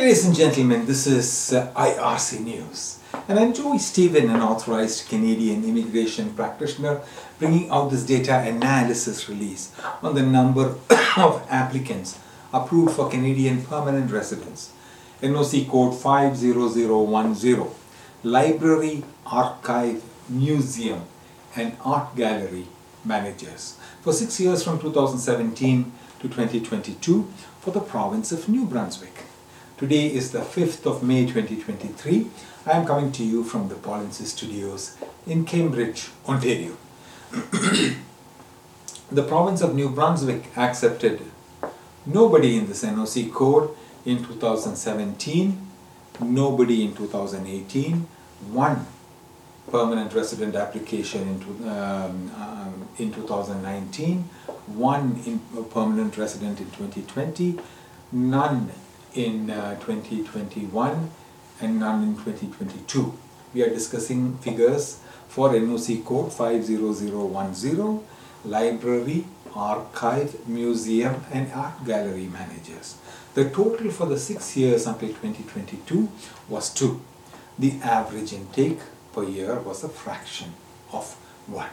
ladies and gentlemen, this is uh, IRC News. And I'm Joy Stephen, an authorized Canadian immigration practitioner, bringing out this data analysis release on the number of applicants approved for Canadian permanent residence. NOC code 50010, Library, Archive, Museum, and Art Gallery managers for six years from 2017 to 2022 for the province of New Brunswick. Today is the 5th of May 2023. I am coming to you from the Polinsys Studios in Cambridge, Ontario. the province of New Brunswick accepted nobody in this NOC code in 2017, nobody in 2018, one permanent resident application in, um, um, in 2019, one in, permanent resident in 2020, none in uh, 2021 and none in 2022. We are discussing figures for NOC code 50010, library, archive, museum and art gallery managers. The total for the six years until 2022 was 2. The average intake per year was a fraction of 1.